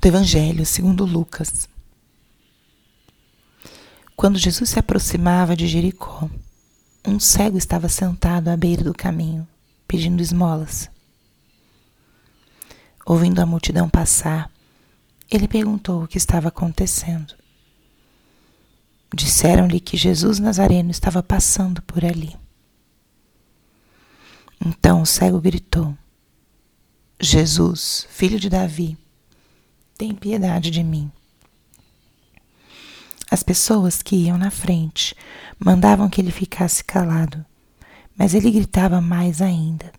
do Evangelho segundo Lucas. Quando Jesus se aproximava de Jericó, um cego estava sentado à beira do caminho, pedindo esmolas. Ouvindo a multidão passar, ele perguntou o que estava acontecendo. Disseram-lhe que Jesus Nazareno estava passando por ali. Então o cego gritou: Jesus, filho de Davi, tem piedade de mim. As pessoas que iam na frente mandavam que ele ficasse calado, mas ele gritava mais ainda: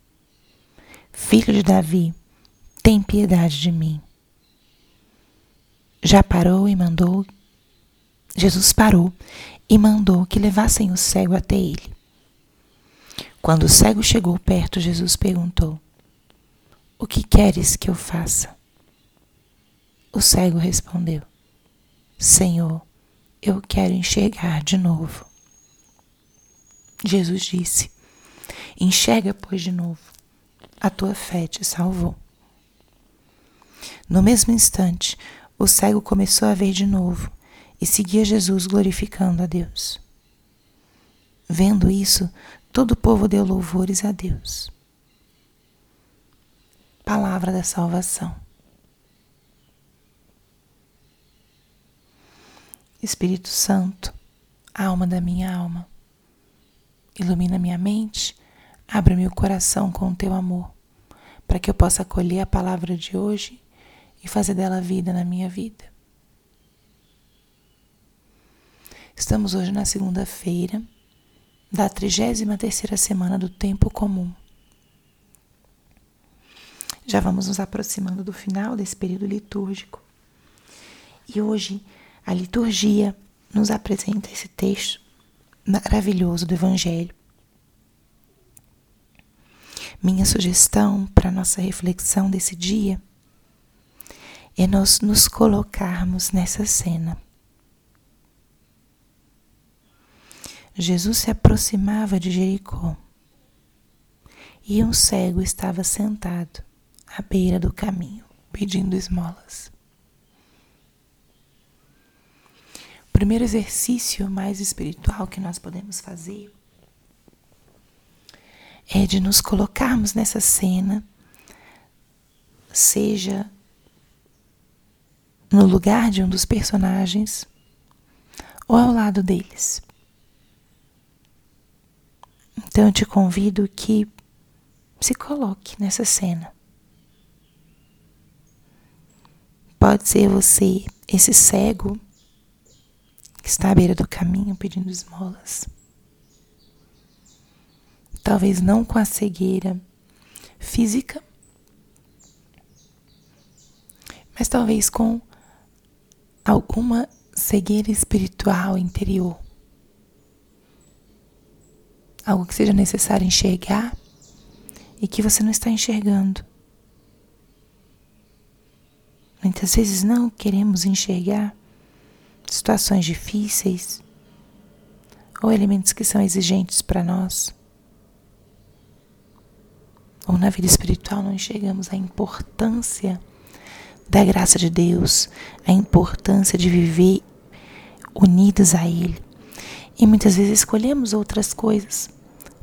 Filho de Davi, tem piedade de mim. Já parou e mandou. Jesus parou e mandou que levassem o cego até ele. Quando o cego chegou perto, Jesus perguntou: O que queres que eu faça? O cego respondeu: Senhor, eu quero enxergar de novo. Jesus disse: Enxerga, pois, de novo. A tua fé te salvou. No mesmo instante, o cego começou a ver de novo e seguia Jesus glorificando a Deus. Vendo isso, todo o povo deu louvores a Deus. Palavra da salvação. Espírito Santo, alma da minha alma, ilumina minha mente, abre meu coração com o teu amor, para que eu possa acolher a palavra de hoje e fazer dela vida na minha vida. Estamos hoje na segunda-feira da 33 terceira semana do tempo comum. Já vamos nos aproximando do final desse período litúrgico. E hoje a liturgia nos apresenta esse texto maravilhoso do Evangelho. Minha sugestão para nossa reflexão desse dia é nós nos colocarmos nessa cena. Jesus se aproximava de Jericó e um cego estava sentado à beira do caminho, pedindo esmolas. Primeiro exercício mais espiritual que nós podemos fazer é de nos colocarmos nessa cena, seja no lugar de um dos personagens ou ao lado deles. Então eu te convido que se coloque nessa cena. Pode ser você, esse cego está à beira do caminho pedindo esmolas. Talvez não com a cegueira física, mas talvez com alguma cegueira espiritual interior. Algo que seja necessário enxergar e que você não está enxergando. Muitas vezes não queremos enxergar situações difíceis ou elementos que são exigentes para nós. Ou na vida espiritual não enxergamos a importância da graça de Deus, a importância de viver unidos a Ele. E muitas vezes escolhemos outras coisas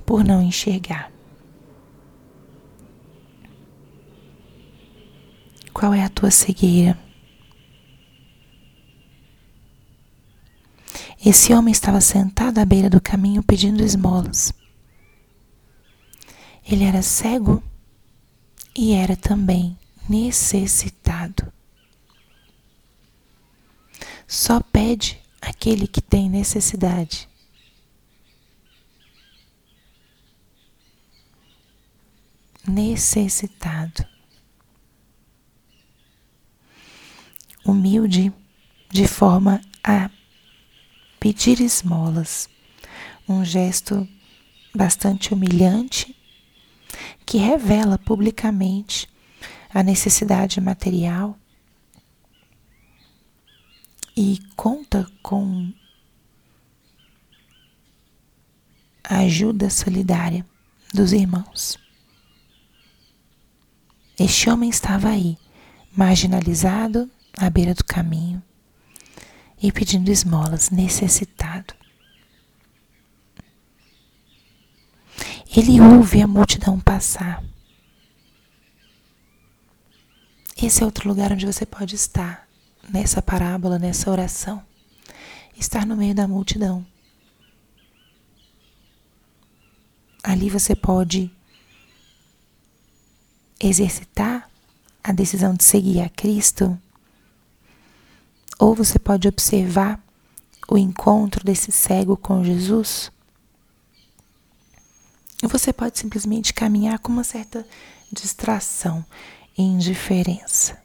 por não enxergar. Qual é a tua cegueira? Esse homem estava sentado à beira do caminho pedindo esmolas. Ele era cego e era também necessitado. Só pede aquele que tem necessidade. Necessitado. Humilde de forma a pedir esmolas, um gesto bastante humilhante que revela publicamente a necessidade material e conta com a ajuda solidária dos irmãos. Este homem estava aí, marginalizado à beira do caminho e pedindo esmolas, necessitado. Ele ouve a multidão passar. Esse é outro lugar onde você pode estar, nessa parábola, nessa oração. Estar no meio da multidão. Ali você pode exercitar a decisão de seguir a Cristo, ou você pode observar o encontro desse cego com Jesus você pode simplesmente caminhar com uma certa distração e indiferença.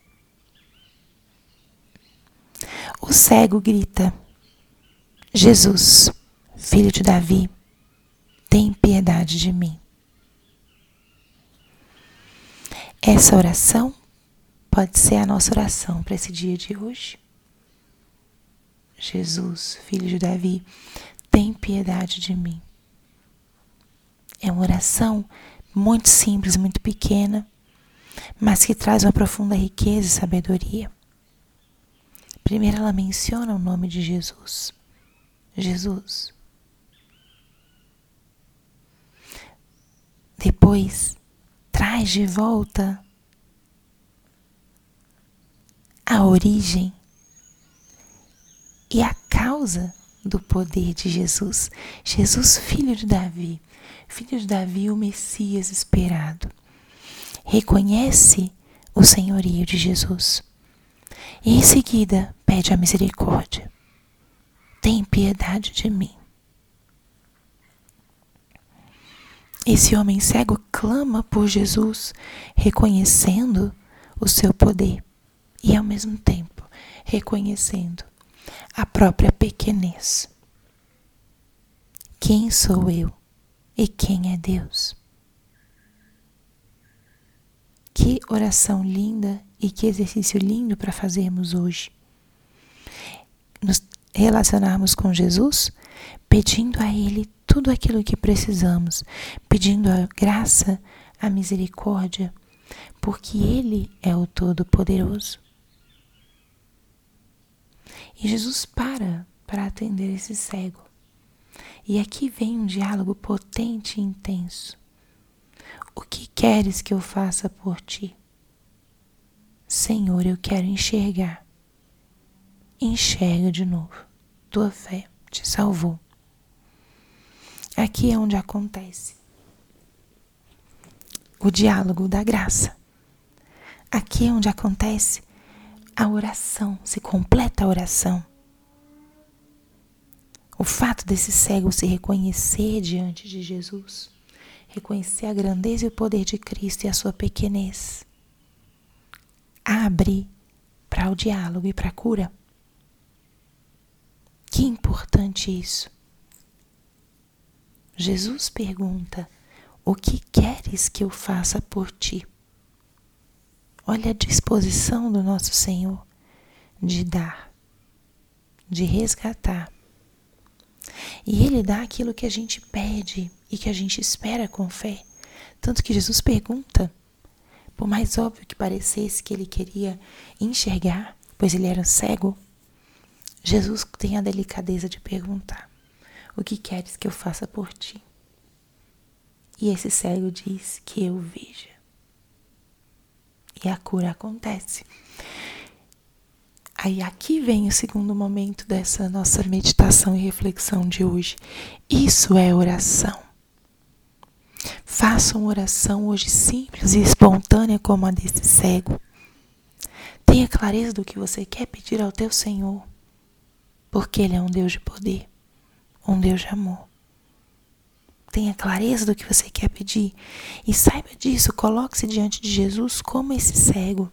O cego grita: Jesus, filho de Davi, tem piedade de mim. Essa oração pode ser a nossa oração para esse dia de hoje. Jesus, filho de Davi, tem piedade de mim. É uma oração muito simples, muito pequena, mas que traz uma profunda riqueza e sabedoria. Primeiro, ela menciona o nome de Jesus. Jesus. Depois, traz de volta a origem e a causa do poder de Jesus. Jesus, filho de Davi, filho de Davi, o Messias esperado. Reconhece o senhorio de Jesus. E em seguida pede a misericórdia. Tem piedade de mim. Esse homem cego clama por Jesus, reconhecendo o seu poder e, ao mesmo tempo, reconhecendo a própria pequenez. Quem sou eu? e quem é Deus. Que oração linda e que exercício lindo para fazermos hoje. Nos relacionarmos com Jesus, pedindo a Ele tudo aquilo que precisamos, pedindo a graça, a misericórdia, porque Ele é o Todo-Poderoso. E Jesus para para atender esse cego. E aqui vem um diálogo potente e intenso. O que queres que eu faça por ti? Senhor, eu quero enxergar. Enxerga de novo. Tua fé te salvou. Aqui é onde acontece o diálogo da graça. Aqui é onde acontece a oração, se completa a oração. O fato desse cego se reconhecer diante de Jesus, reconhecer a grandeza e o poder de Cristo e a sua pequenez, abre para o diálogo e para a cura. Que importante isso. Jesus pergunta: O que queres que eu faça por ti? Olha a disposição do nosso Senhor de dar, de resgatar e Ele dá aquilo que a gente pede e que a gente espera com fé. Tanto que Jesus pergunta, por mais óbvio que parecesse que ele queria enxergar, pois ele era cego, Jesus tem a delicadeza de perguntar: O que queres que eu faça por ti? E esse cego diz que eu veja. E a cura acontece. Aí aqui vem o segundo momento dessa nossa meditação e reflexão de hoje. Isso é oração. Faça uma oração hoje simples e espontânea como a desse cego. Tenha clareza do que você quer pedir ao teu Senhor, porque Ele é um Deus de poder, um Deus de amor. Tenha clareza do que você quer pedir e saiba disso. Coloque-se diante de Jesus como esse cego,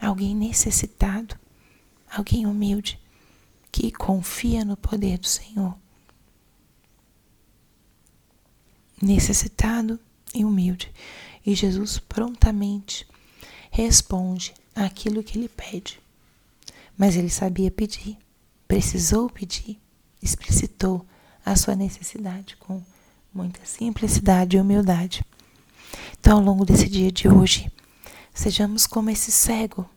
alguém necessitado alguém humilde que confia no poder do Senhor. Necessitado e humilde. E Jesus prontamente responde aquilo que ele pede. Mas ele sabia pedir, precisou pedir, explicitou a sua necessidade com muita simplicidade e humildade. Então, ao longo desse dia de hoje, sejamos como esse cego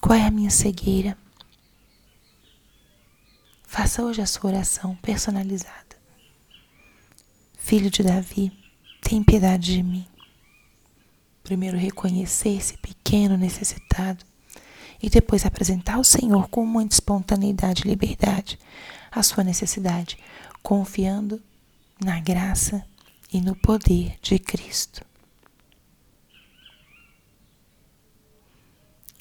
Qual é a minha cegueira? Faça hoje a sua oração personalizada. Filho de Davi, tem piedade de mim. Primeiro reconhecer-se pequeno, necessitado, e depois apresentar ao Senhor com muita espontaneidade e liberdade a sua necessidade, confiando na graça e no poder de Cristo.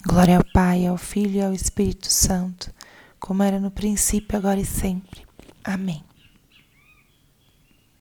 Glória ao Pai, ao Filho e ao Espírito Santo, como era no princípio, agora e sempre. Amém.